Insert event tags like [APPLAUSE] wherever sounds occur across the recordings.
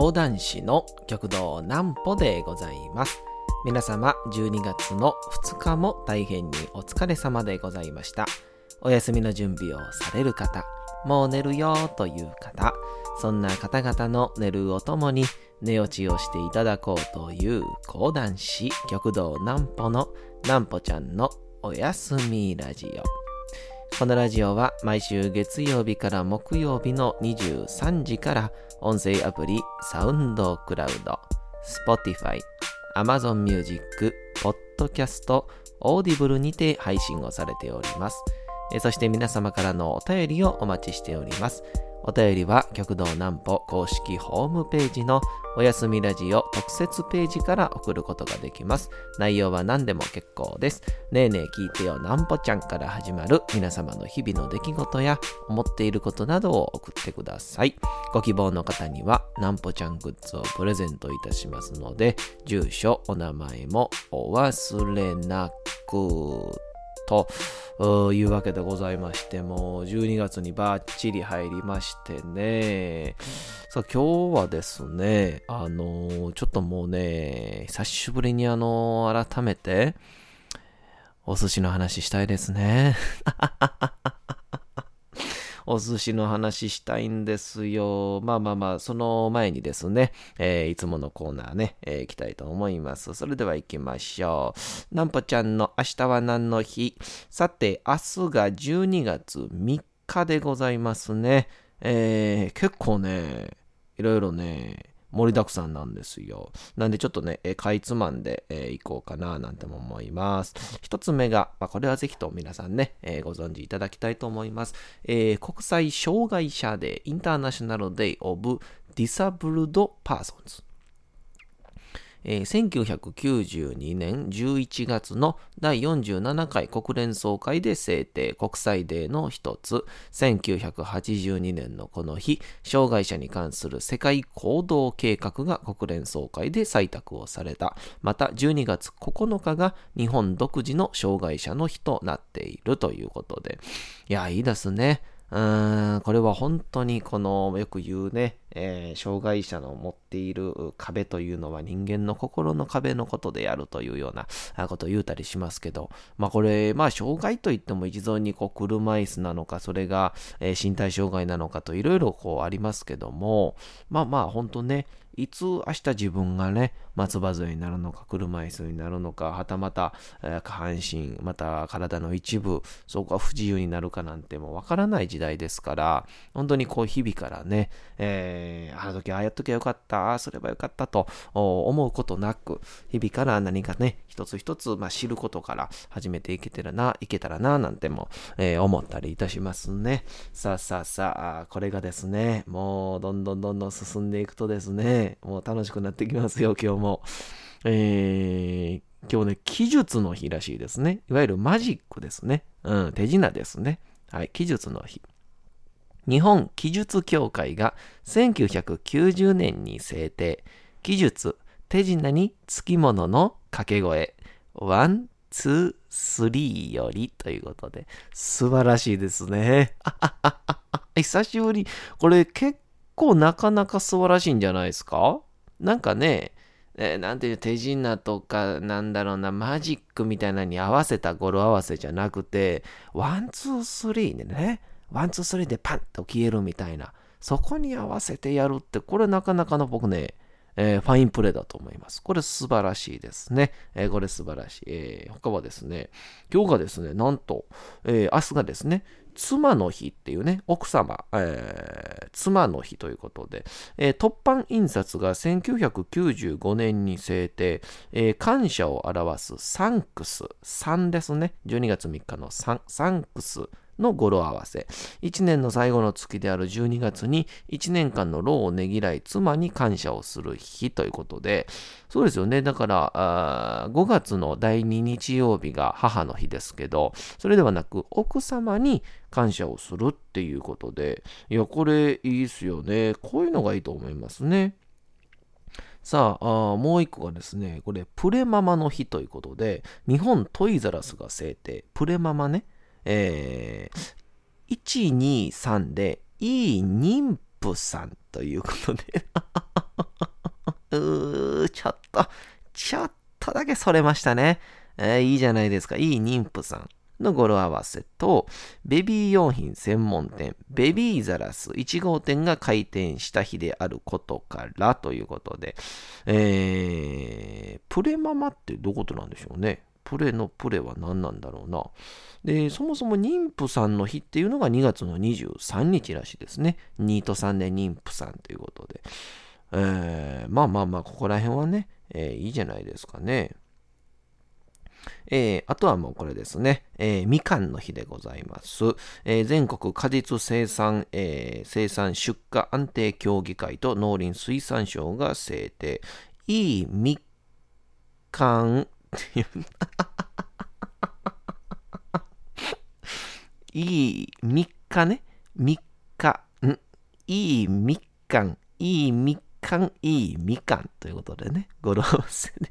講談師の極道南歩でございます。皆様、12月の2日も大変にお疲れ様でございました。お休みの準備をされる方、もう寝るよという方、そんな方々の寝るをともに寝落ちをしていただこうという講談師極道南歩の南歩ちゃんのおやすみラジオ。このラジオは毎週月曜日から木曜日の23時から音声アプリサウンドクラウド、Spotify、Amazon Music、Podcast、Audible にて配信をされております。そして皆様からのお便りをお待ちしております。お便りは極道南歩公式ホームページのおやすみラジオ特設ページから送ることができます。内容は何でも結構です。ねえねえ聞いてよ南歩ちゃんから始まる皆様の日々の出来事や思っていることなどを送ってください。ご希望の方には南歩ちゃんグッズをプレゼントいたしますので、住所、お名前もお忘れなく。というわけでございまして、もう12月にバッチリ入りましてね。さあ今日はですね、あのーちょっともうね、久しぶりにあのー改めて、お寿司の話したいですね。[LAUGHS] お寿司の話したいんですよ。まあまあまあ、その前にですね、えーいつものコーナーね、えー行きたいと思います。それでは行きましょう。なんぽちゃんの明日は何の日？さて、明日が12月3日でございますね。えー結構ね、いろいろね、盛りだくさんなんですよ。なんでちょっとね、えーかいつまんで、えーいこうかななんても思います。一つ目が、まあ、これはぜひと皆さんね、えーご存知いただきたいと思います。えー国際障害者デー、 International Day of Disabled Persons。えー1992年11月の第47回国連総会で制定国際デーの一つ。1982年のこの日障害者に関する世界行動計画が国連総会で採択をされた。また12月9日が日本独自の障害者の日となっているということで。いやいいですね。うんこれは本当にこのよく言うね、えー障害者の持っている壁というのは人間の心の壁のことであるというようなことを言うたりしますけど、まあこれ、まあ障害といっても一存にこう車椅子なのか、それが、えー身体障害なのかといろいろこうありますけども、まあまあ本当ね、いつ明日自分がね、松葉杖になるのか、車椅子になるのか、はたまた、下半身、また体の一部、そこが不自由になるかなんてもうわからない時代ですから、本当にこう日々からね、えーあの時ああやっときゃよかった、ああすればよかったと思うことなく、日々から何かね、一つ一つ、まあ、知ることから始めていけてるな、いけたらな、なんても、えー思ったりいたしますね。さあさあさあ、これがですね、もうどんどんどんどん進んでいくとですね、もう楽しくなってきますよ、今日も。もえー今日ね、奇術の日らしいですね。いわゆるマジックですね。うん、手品ですね。はい、奇術の日。日本奇術協会が1990年に制定。奇術、手品につきものの掛け声。 One, two, three よりということで、素晴らしいですね。久しぶり。これ結構なかなか素晴らしいんじゃないですか？なんかね、えーなんていう手品とかなんだろうなマジックみたいなのに合わせた語呂合わせじゃなくて one two three でね one two three でパンと消えるみたいなそこに合わせてやるってこれなかなかの僕ねえーファインプレーだと思います。これ素晴らしいですね。えーこれ素晴らしい。えー他はですね、今日がですね、なんと、え明日がですね、妻の日っていうね、奥様、えー妻の日ということで、えー突版印刷が1995年に制定、えー感謝を表すサンクス、3ですね、12月3日のサンサンクス。の語呂合わせ。1年の最後の月である12月に1年間の労をねぎらい妻に感謝をする日ということで、そうですよね。だから、あ5月の第2日曜日が母の日ですけど、それではなく奥様に感謝をするっていうことで、いや、これいいですよね。こういうのがいいと思いますね。さあもう一個がですね、これ、プレママの日ということで、日本トイザラスが制定、プレママね、えー、123で、いい妊婦さんということで [LAUGHS] うー、ちょっと、ちょっとだけそれましたね。えー、いいじゃないですか。いい妊婦さん。の語呂合わせと、ベビー用品専門店、ベビーザラス1号店が開店した日であることからということで、えー、プレママってどういうことなんでしょうね。プレのプレは何なんだろうな。で、そもそも妊婦さんの日っていうのが2月の23日らしいですね。2と3で妊婦さんということで。えー、まあまあまあ、ここら辺はね、えー、いいじゃないですかね。えー、あとはもうこれですね、えー、みかんの日でございます。えー、全国果実生産、え生産出荷安定協議会と農林水産省が制定。いいみかんっていういい3日ね3日ん？いいみかん。いいみかん。いいみかん。ということでね、語呂合わせで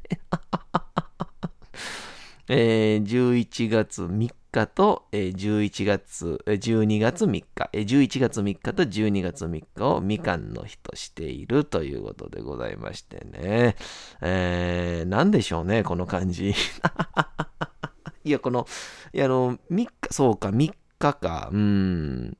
えー、11月3日と、えー、11月、12月3日、えー、11月3日と12月3日をみかんの日としているということでございましてね。えー、なんでしょうね、この感じ。[LAUGHS] いや、この、いや、あの、3日、そうか、3日か、うん。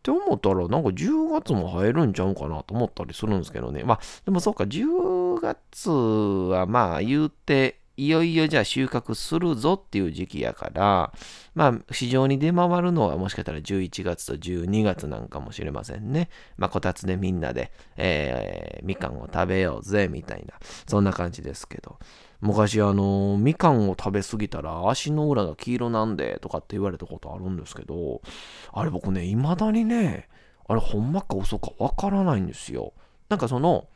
って思ったら、なんか10月も入るんちゃうかなと思ったりするんですけどね。まあ、でもそうか、10月はまあ言うて、いよいよじゃあ収穫するぞっていう時期やから、まあ市場に出回るのはもしかしたら11月と12月なんかもしれませんね。まあこたつでみんなで、えー、みかんを食べようぜみたいな、そんな感じですけど。昔あの、みかんを食べ過ぎたら足の裏が黄色なんでとかって言われたことあるんですけど、あれ僕ね、未だにね、あれほんまか嘘かわからないんですよ。なんかその、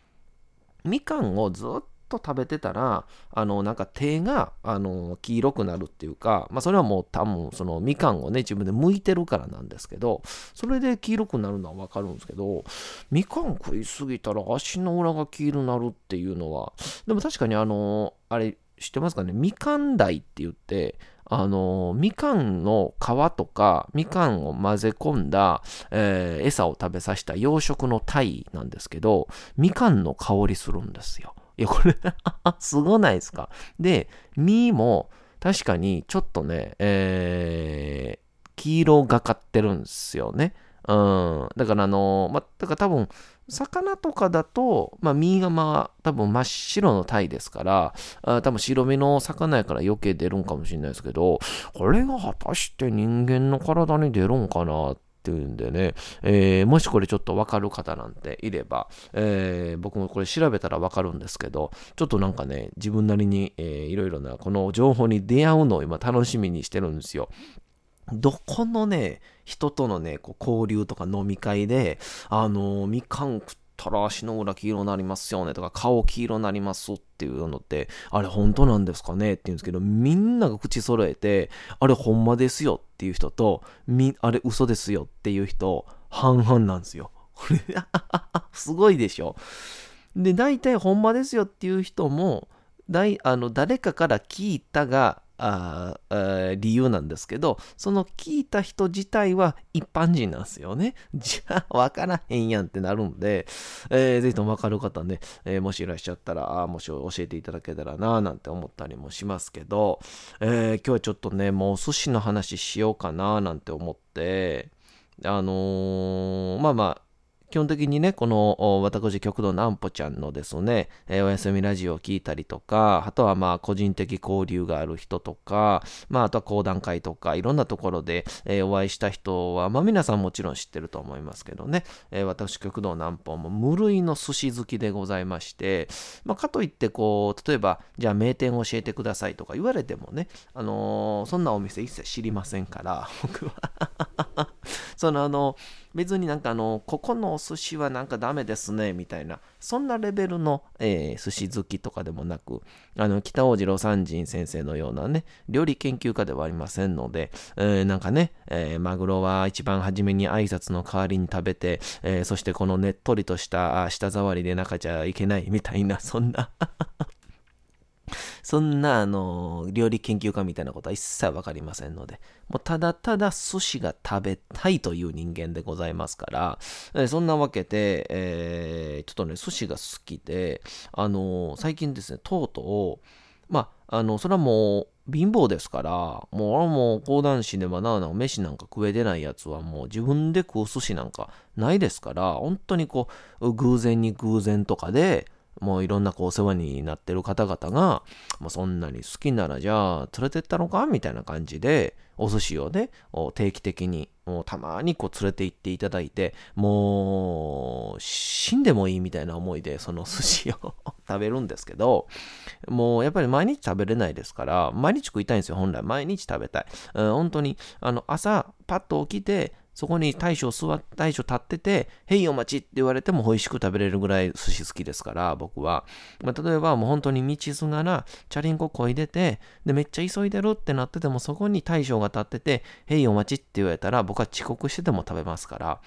みかんをずっと食べてたら、あの、なんか手が、あの、黄色くなるっていうか、まあ、それはもう多分、その、みかんをね、自分で剥いてるからなんですけど、それで黄色くなるのはわかるんですけど、みかん食いすぎたら足の裏が黄色になるっていうのは、でも確かにあの、あれ、知ってますかね？みかん鯛って言って、あの、みかんの皮とか、みかんを混ぜ込んだ、えー、餌を食べさせた養殖の鯛なんですけど、みかんの香りするんですよ。いや、これ [LAUGHS] すごないですか？で、実も確かにちょっとね、えー、黄色がかってるんですよね。うん。だからあのまだから多分、魚とかだと、まあ、身がまあ、多分真っ白の鯛ですから、あ多分白身の魚やから余計出るんかもしれないですけど、これが果たして人間の体に出るんかなっっていうんでね、えー、もしこれちょっとわかる方なんていれば、えー、僕もこれ調べたらわかるんですけど、ちょっとなんかね、自分なりに、えー、いろいろなこの情報に出会うのを今楽しみにしてるんですよ。どこのね、人とのね、こう交流とか飲み会で、あのー、みかん食ったら足の裏黄色になりますよねとか、顔黄色になりますっていうのって、あれ本当なんですかねって言うんですけど、みんなが口揃えて、あれほんまですよっていう人と、み、あれ嘘ですよっていう人、半々なんですよ。これ [LAUGHS] すごいでしょ。で、大体ほんまですよっていう人も、だいあの誰かから聞いたがあ理由なんですけど、その聞いた人自体は一般人なんですよね。[LAUGHS] じゃあ分からへんやんってなるんで、えー、ぜひとも分かる方ね、えー、もしいらっしゃったら、あもし教えていただけたらななんて思ったりもしますけど、えー、今日はちょっとね、もうお寿司の話しようかななんて思って、あのー、まあまあ、基本的にね、この私、極道なんぽちゃんのですね、えー、おやすみラジオを聞いたりとか、あとはまあ個人的交流がある人とか、まああとは講談会とか、いろんなところで、えー、お会いした人は、まあ皆さんもちろん知ってると思いますけどね、えー、私、極道南方も無類の寿司好きでございまして、まあかといってこう、例えば、じゃあ名店教えてくださいとか言われてもね、あのー、そんなお店一切知りませんから、僕は。[LAUGHS] そのあの、別になんかあの、ここのお寿司はなんかダメですね、みたいな、そんなレベルの、えー、寿司好きとかでもなく、あの、北大次郎三人先生のようなね、料理研究家ではありませんので、えー、なんかね、えー、マグロは一番初めに挨拶の代わりに食べて、えそしてこのねっとりとした舌触りで中じゃいけないみたいな、そんな。[LAUGHS] そんな、あの、料理研究家みたいなことは一切わかりませんので、もうただただ寿司が食べたいという人間でございますから、えそんなわけで、えー、ちょっとね、寿司が好きで、あの、最近ですね、とうとう、まあ、あの、それはもう、貧乏ですから、もう俺も講談師ではなな飯なんか食えてないやつはもう自分で食う寿司なんかないですから、本当にこう、偶然に偶然とかで、もういろんなこうお世話になってる方々が、もうそんなに好きならじゃあ連れてったのかみたいな感じで、お寿司をね、定期的に、もうたまにこう連れて行っていただいて、もう死んでもいいみたいな思いでその寿司を [LAUGHS] 食べるんですけど、もうやっぱり毎日食べれないですから、毎日食いたいんですよ、本来。毎日食べたい。うん、本当に、あの、朝パッと起きて、そこに大将座っ大将立ってて、へいお待ちって言われても美味しく食べれるぐらい寿司好きですから、僕は。まあ、例えばもう本当に道すがら、チャリンコこいでて、で、めっちゃ急いでるってなってても、そこに大将が立ってて、へいお待ちって言われたら、僕は遅刻してても食べますから、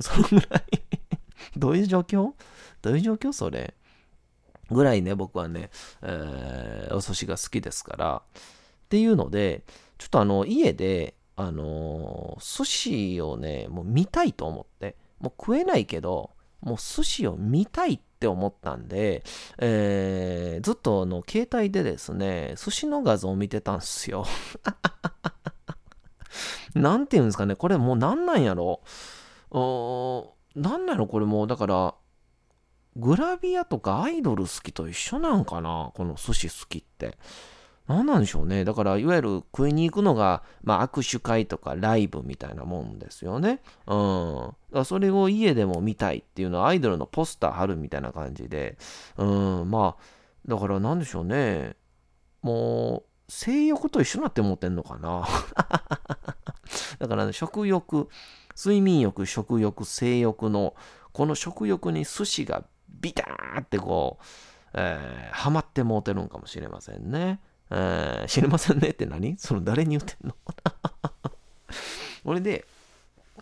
そのぐらい [LAUGHS] どういう状況？どういう状況？それ。ぐらいね、僕はね、えー、お寿司が好きですから。っていうので、ちょっとあの、家で、あのー、寿司をね、もう見たいと思って、もう食えないけど、もう寿司を見たいって思ったんで、えー、ずっとあの携帯でですね、寿司の画像を見てたんですよ。[LAUGHS] なんていうんですかね、これもうなんなんやろなんなのこれもう、だから、グラビアとかアイドル好きと一緒なんかなこの寿司好きって。何なんでしょうね。だから、いわゆる食いに行くのが、まあ、握手会とかライブみたいなもんですよね。うん。だからそれを家でも見たいっていうのはアイドルのポスター貼るみたいな感じで。うん、まあ、だから何でしょうね。もう、性欲と一緒になって思ってんのかな。[LAUGHS] だから、ね、食欲、睡眠欲、食欲、性欲の、この食欲に寿司がビターってこう、えー、ハマってもうてるんかもしれませんね。えー、知りませんねって何？その誰に言ってんの？[LAUGHS] これで、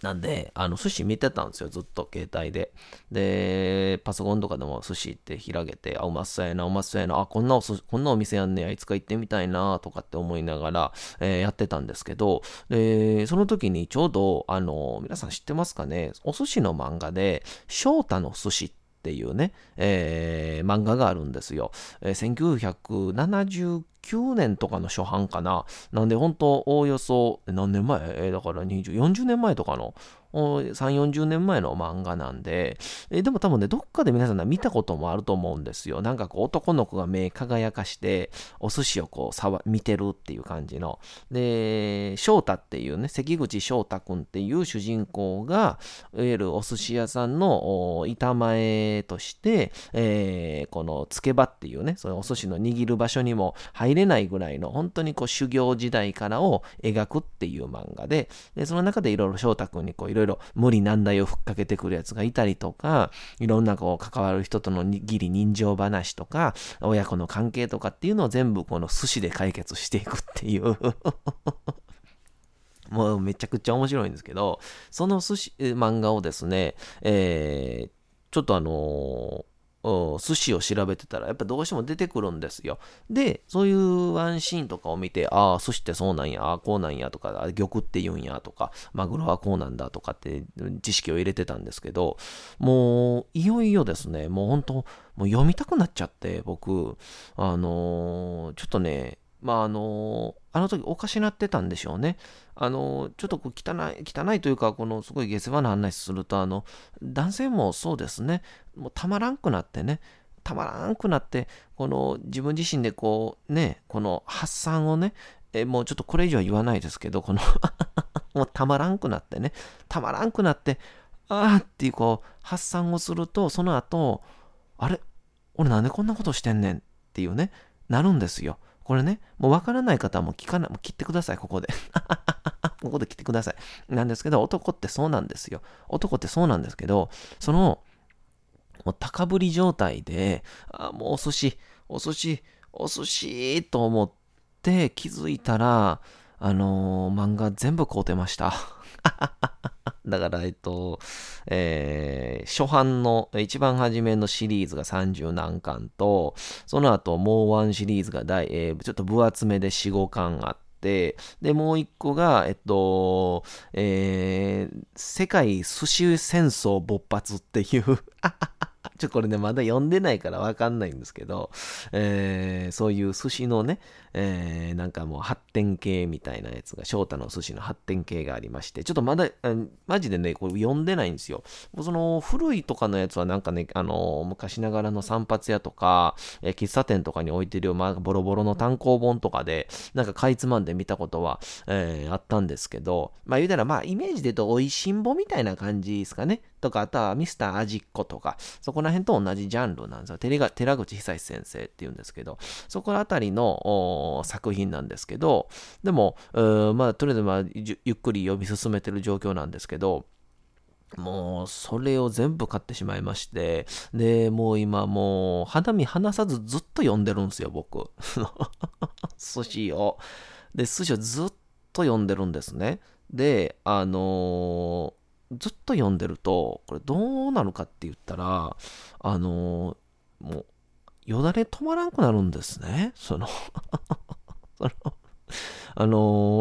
なんで、あの、寿司見てたんですよ、ずっと携帯で。で、パソコンとかでも寿司って開けて、あ、うまそうやな、うまそうやな、あ、こんなおこんなお店やんねや、いつか行ってみたいな、とかって思いながら、えー、やってたんですけど、で、その時にちょうど、あの、皆さん知ってますかね、お寿司の漫画で、翔太の寿司ってっていうね、えー、漫画があるんですよ。えー、1979年とかの初版かな。なんで本当おおよそ何年前？えー、だから20、40年前とかの3、40年前の漫画なんで、えでも多分ね、どっかで皆さん見たこともあると思うんですよ。なんかこう男の子が目輝かして、お寿司をこうさわ見てるっていう感じの。で、翔太っていうね、関口翔太くんっていう主人公が、いわゆるお寿司屋さんの板前として、えー、このつけ場っていうね、そのお寿司の握る場所にも入れないぐらいの、本当にこう修行時代からを描くっていう漫画で、でその中でいろいろ翔太くんにこういろいろろいろ無理難題をふっかけてくるやつがいたりとか、いろんなこう関わる人との義理人情話とか、親子の関係とかっていうのを全部この寿司で解決していくっていう。[LAUGHS] もうめちゃくちゃ面白いんですけど、その寿司、漫画をですね、えー、ちょっとあの寿司を調べてたら、やっぱどうしても出てくるんですよ。で、そういうワンシーンとかを見て、ああ、寿司ってそうなんや、ああ、こうなんやとか、玉って言うんやとか、マグロはこうなんだとかって知識を入れてたんですけど、もう、いよいよですね、もう本当、もう読みたくなっちゃって、僕、あのー、ちょっとね、まああのあの時おかしなってたんでしょうね。あのちょっとこう汚い、汚いというか、このすごい下世話な話すると、あの、男性もそうですね、もうたまらんくなってね、たまらんくなって、この自分自身でこうね、この発散をね、えもうちょっとこれ以上は言わないですけど、この [LAUGHS] もうたまらんくなってね、たまらんくなって、ああっていうこう発散をすると、その後、あれ？俺なんでこんなことしてんねん？っていうね、なるんですよ。これね、もうわからない方はもう聞かない、もう切ってください、ここで。[LAUGHS] ここで切ってください。なんですけど、男ってそうなんですよ。男ってそうなんですけど、その、もう高ぶり状態で、あ、もうお寿司、お寿司、お寿司と思って気づいたら、あのー、漫画全部買うてました。[LAUGHS] だから、えっと、えー、初版の一番初めのシリーズが30何巻と、その後もうワンシリーズが大、えー、ちょっと分厚めで4、5巻あって、で、もう一個が、えっと、えー、世界寿司戦争勃発っていう [LAUGHS] ちょ、これね、まだ読んでないからわかんないんですけど、えー、そういう寿司のね、えー、なんかもう発展系みたいなやつが、翔太の寿司の発展系がありまして、ちょっとまだ、マジでね、これ読んでないんですよ。もうその古いとかのやつはなんかね、あの、昔ながらの散髪屋とか、えー、喫茶店とかに置いてるよ、まあ、ボロボロの単行本とかで、なんかかいつまんで見たことは、えー、あったんですけど、まあ言うたら、まあイメージで言うと、おいしんぼみたいな感じですかね。とか、あとはミスター味っ子とか、そこら辺と同じジャンルなんですよ。寺口久志先生っていうんですけど、そこら辺りの作品なんですけど、でも、まあ、とりあえず、まあ、ゆっくり読み進めてる状況なんですけど、もう、それを全部買ってしまいまして、で、もう今もう、肌身離さずずっと読んでるんですよ、僕。[LAUGHS] 寿司を。で、寿司をずっと読んでるんですね。で、あのずっと読んでると、これどうなるかって言ったら、あのー、もう、よだれ止まらんくなるんですね。その [LAUGHS] そのあの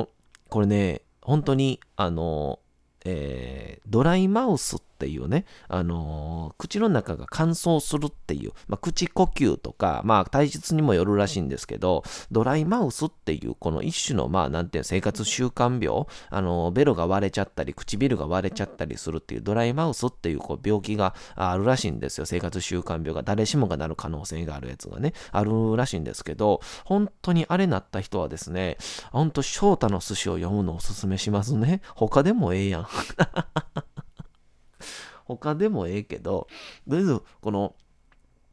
ー、これね、本当に、あのー、え、ドライマウスっっていうね、あのー、口の中が乾燥するっていう、まあ、口呼吸とか、まあ、体質にもよるらしいんですけど、ドライマウスっていう、この一種の、まあ、なんていう生活習慣病、あのー、ベロが割れちゃったり、唇が割れちゃったりするっていう、ドライマウスっていうこう病気があるらしいんですよ。生活習慣病が。誰しもがなる可能性があるやつがね、あるらしいんですけど、本当にあれなった人はですね、本当翔太の寿司を読むのをおすすめしますね。他でもええやん。他でもええけど、とりあえず、この、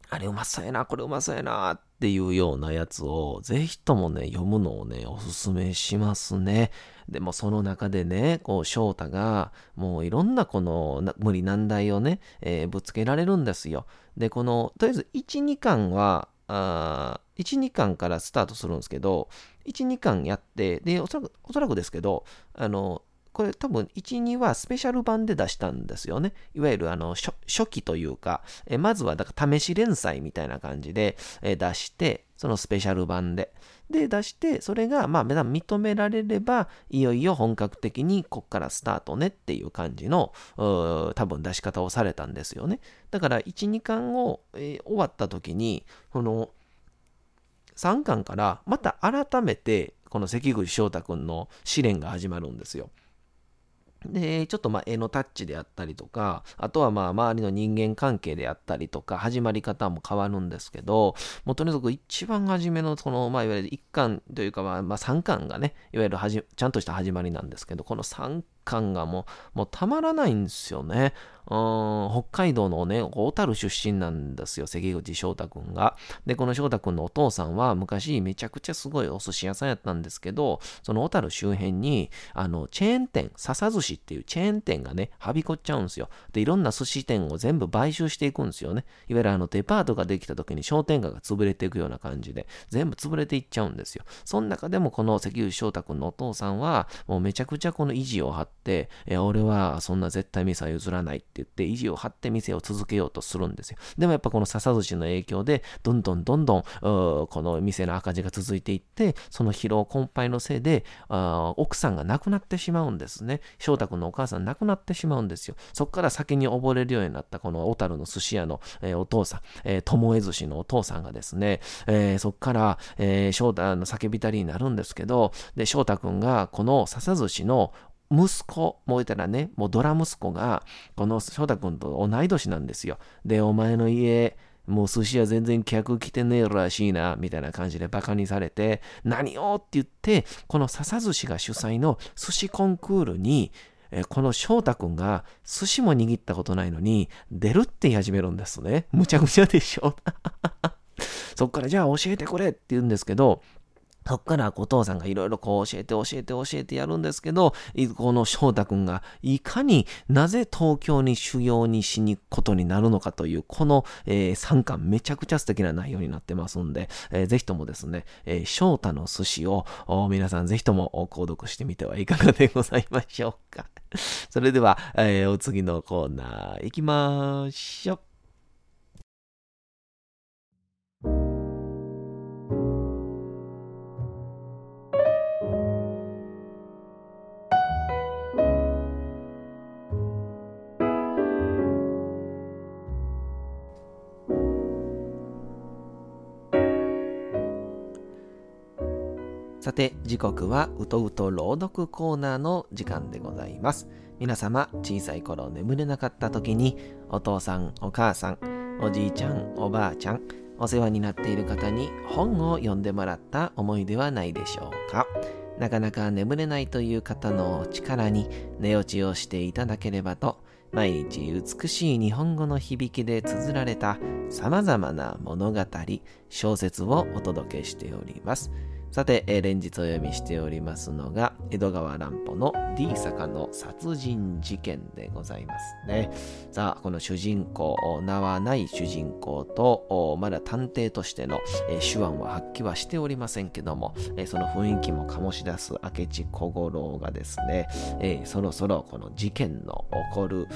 あれうまそうやな、これうまそうやなっていうようなやつを、ぜひともね、読むのをね、おすすめしますね。でもその中でね、こう、翔太が、もういろんなこの無理難題をね、えー、ぶつけられるんですよ。で、この、とりあえず1、2巻は、あ1、2巻からスタートするんですけど、1、2巻やって、で、おそらく、おそらくですけど、あの、これ多分1、2はスペシャル版で出したんですよね。いわゆるあの初期というか、えまずはだから試し連載みたいな感じで、え出して、そのスペシャル版で。で、出して、それが、まあ、認められれば、いよいよ本格的にこっからスタートねっていう感じの、多分出し方をされたんですよね。だから、1、2巻を、えー、終わった時に、この、3巻からまた改めて、この関口翔太君の試練が始まるんですよ。で、ちょっとま絵のタッチであったりとか、あとはまあ周りの人間関係であったりとか、始まり方も変わるんですけど、もうとにかく一番初めのその、まあいわゆる一巻というかまあ、まあ3巻がね、いわゆるはじちゃんとした始まりなんですけど、この3巻がもう、もうたまらないんですよね。うん北海道のね、小樽出身なんですよ、関口翔太くんが。で、この翔太くんのお父さんは昔めちゃくちゃすごいお寿司屋さんやったんですけど、その小樽周辺に、あの、チェーン店、笹寿司っていうチェーン店がね、はびこっちゃうんですよ。で、いろんな寿司店を全部買収していくんですよね。いわゆるあの、デパートができた時に商店街が潰れていくような感じで、全部潰れていっちゃうんですよ。その中でもこの関口翔太くんのお父さんは、もうめちゃくちゃこの維持を張って、いや、俺はそんな絶対店は譲らないって言って意地を張って店を続けようとするんですよ。でもやっぱこの笹寿司の影響で、どんどんどんどん、この店の赤字が続いていって、その疲労困憊のせいで、奥さんが亡くなってしまうんですね。翔太君のお母さん亡くなってしまうんですよ。そこから酒に溺れるようになったこの小樽の寿司屋の、えー、お父さん、えー、友江寿司のお父さんがですね、えー、そこから、えー、翔太の酒浸りになるんですけど、で、翔太君がこの笹寿司の息子、もう言ったらね、もうドラ息子が、この翔太君と同い年なんですよ。で、お前の家、もう寿司屋全然客来てねえらしいな、みたいな感じでバカにされて、何をって言って、この笹寿司が主催の寿司コンクールに、えこの翔太君が寿司も握ったことないのに出るって言い始めるんですね。むちゃくちゃでしょ。[LAUGHS] そっからじゃあ教えてくれって言うんですけど、そっからお父さんがいろいろこう教えて教えて教えてやるんですけど、この翔太くんがいかになぜ東京に修行にしに行くことになるのかという、この、えー、3巻めちゃくちゃ素敵な内容になってますんで、えー、ぜひともですね、えー、翔太の寿司を皆さんぜひとも購読してみてはいかがでございましょうか。それでは、えー、お次のコーナー行きましょう。さて、時刻はうとうと朗読コーナーの時間でございます。皆様、小さい頃眠れなかった時に、お父さん、お母さん、おじいちゃん、おばあちゃん、お世話になっている方に本を読んでもらった思い出はないでしょうか？なかなか眠れないという方の力に寝落ちをしていただければと、毎日美しい日本語の響きで綴られた様々な物語、小説をお届けしております。さて、えー、連日お読みしておりますのが、江戸川乱歩の D 坂の殺人事件でございますね。さあ、この主人公、名はない主人公と、まだ探偵としての、えー、手腕は発揮はしておりませんけども、えー、その雰囲気も醸し出す明智小五郎がですね、え、そろそろこの事件の起こる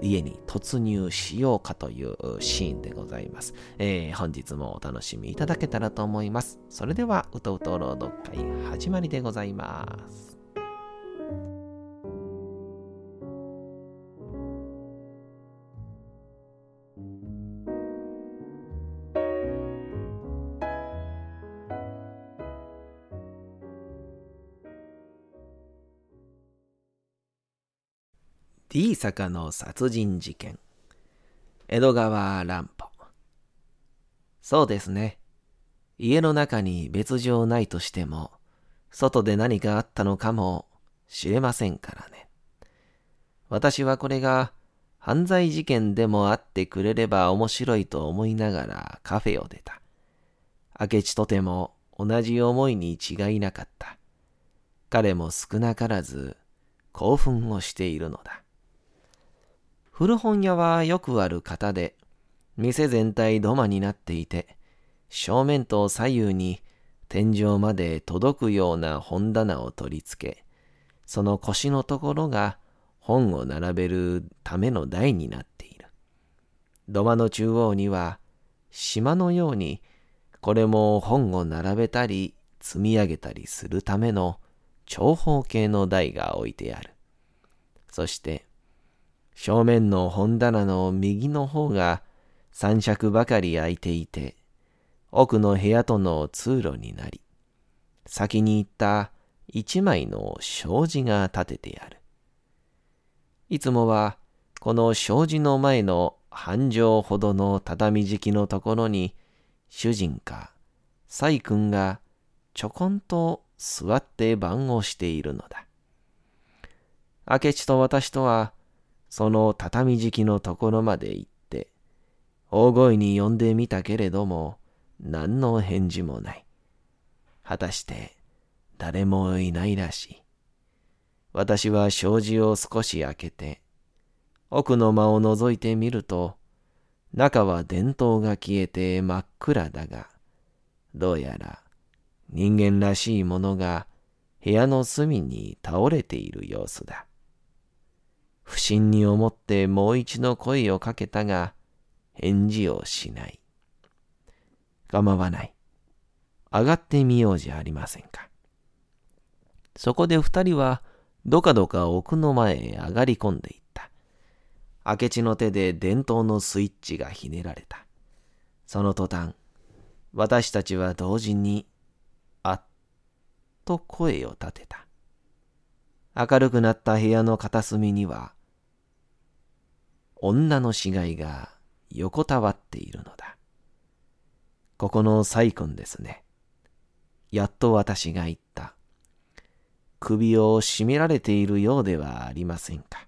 家に突入しようかというシーンでございます。え、本日もお楽しみいただけたらと思います。それでは、うと朗読会始まりでございます。D 坂の殺人事件。江戸川乱歩。そうですね。家の中に別状ないとしても、外で何かあったのかもしれませんからね。私はこれが犯罪事件でもあってくれれば面白いと思いながらカフェを出た。明智とても同じ思いに違いなかった。彼も少なからず興奮をしているのだ。古本屋はよくある方で、店全体土間になっていて、正面と左右に天井まで届くような本棚を取り付け、その腰のところが本を並べるための台になっている。土間の中央には島のようにこれも本を並べたり積み上げたりするための長方形の台が置いてある。そして正面の本棚の右の方が三尺ばかり空いていて、奥の部屋との通路になり、先に行った一枚の障子が立ててある。いつもはこの障子の前の半畳ほどの畳敷きのところに主人か細君がちょこんと座って番をしているのだ。明智と私とはその畳敷きのところまで行って大声に呼んでみたけれども何の返事もない。果たして誰もいないらしい。私は障子を少し開けて、奥の間を覗いてみると、中は電灯が消えて真っ暗だが、どうやら人間らしいものが部屋の隅に倒れている様子だ。不審に思ってもう一度声をかけたが、返事をしない。構わない。上がってみようじゃありませんか。そこで二人はどかどか奥の前へ上がり込んでいった。明智の手で電灯のスイッチがひねられた。その途端、私たちは同時に、あっと声を立てた。明るくなった部屋の片隅には、女の死骸が横たわっているのだ。ここのサイ君ですね。やっと私が言った。首を絞められているようではありませんか。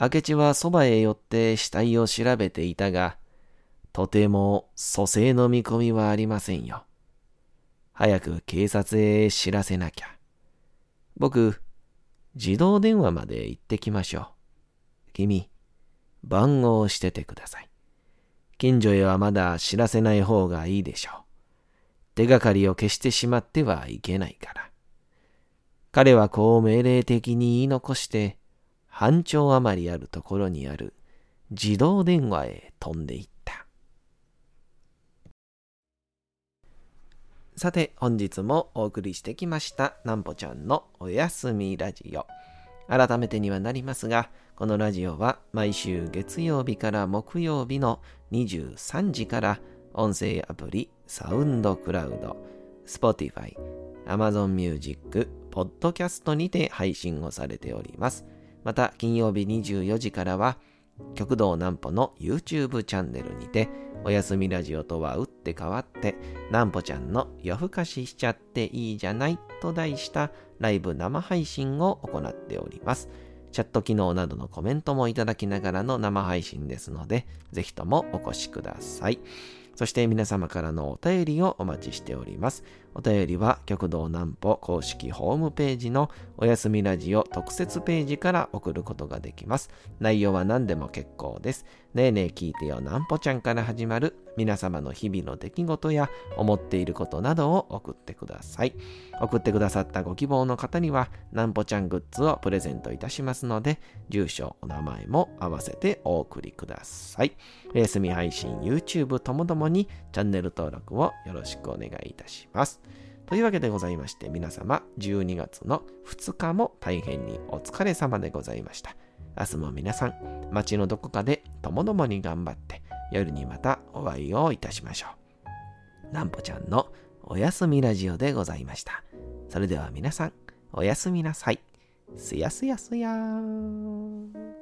明智はそばへ寄って死体を調べていたが、とても蘇生の見込みはありませんよ。早く警察へ知らせなきゃ。僕、自動電話まで行ってきましょう。君、番号をしててください。近所へはまだ知らせない方がいいでしょう。手がかりを消してしまってはいけないから。彼はこう命令的に言い残して、半丁余りあるところにある自動電話へ飛んでいった。さて、本日もお送りしてきました、なんぽちゃんのおやすみラジオ。改めてにはなりますが、このラジオは毎週月曜日から木曜日の23時から音声アプリサウンドクラウド、Spotify、Amazon Music、Podcast にて配信をされております。また金曜日24時からは極道南歩の YouTube チャンネルにておやすみラジオとは打って変わって南歩ちゃんの夜更かししちゃっていいじゃないと題したライブ生配信を行っております。チャット機能などのコメントもいただきながらの生配信ですので、ぜひともお越しください。そして皆様からのお便りをお待ちしております。お便りは極道南歩公式ホームページのおやすみラジオ特設ページから送ることができます。内容は何でも結構です。ねえねえ聞いてよ南歩ちゃんから始まる皆様の日々の出来事や思っていることなどを送ってください。送ってくださったご希望の方には南歩ちゃんグッズをプレゼントいたしますので、住所、お名前も合わせてお送りください。おやすみ配信、YouTube ともどもにチャンネル登録をよろしくお願いいたします。というわけでございまして皆様12月の2日も大変にお疲れ様でございました。明日も皆さん街のどこかでともどもに頑張って夜にまたお会いをいたしましょう。なんぽちゃんのおやすみラジオでございました。それでは皆さんおやすみなさい。すやすやすやーん。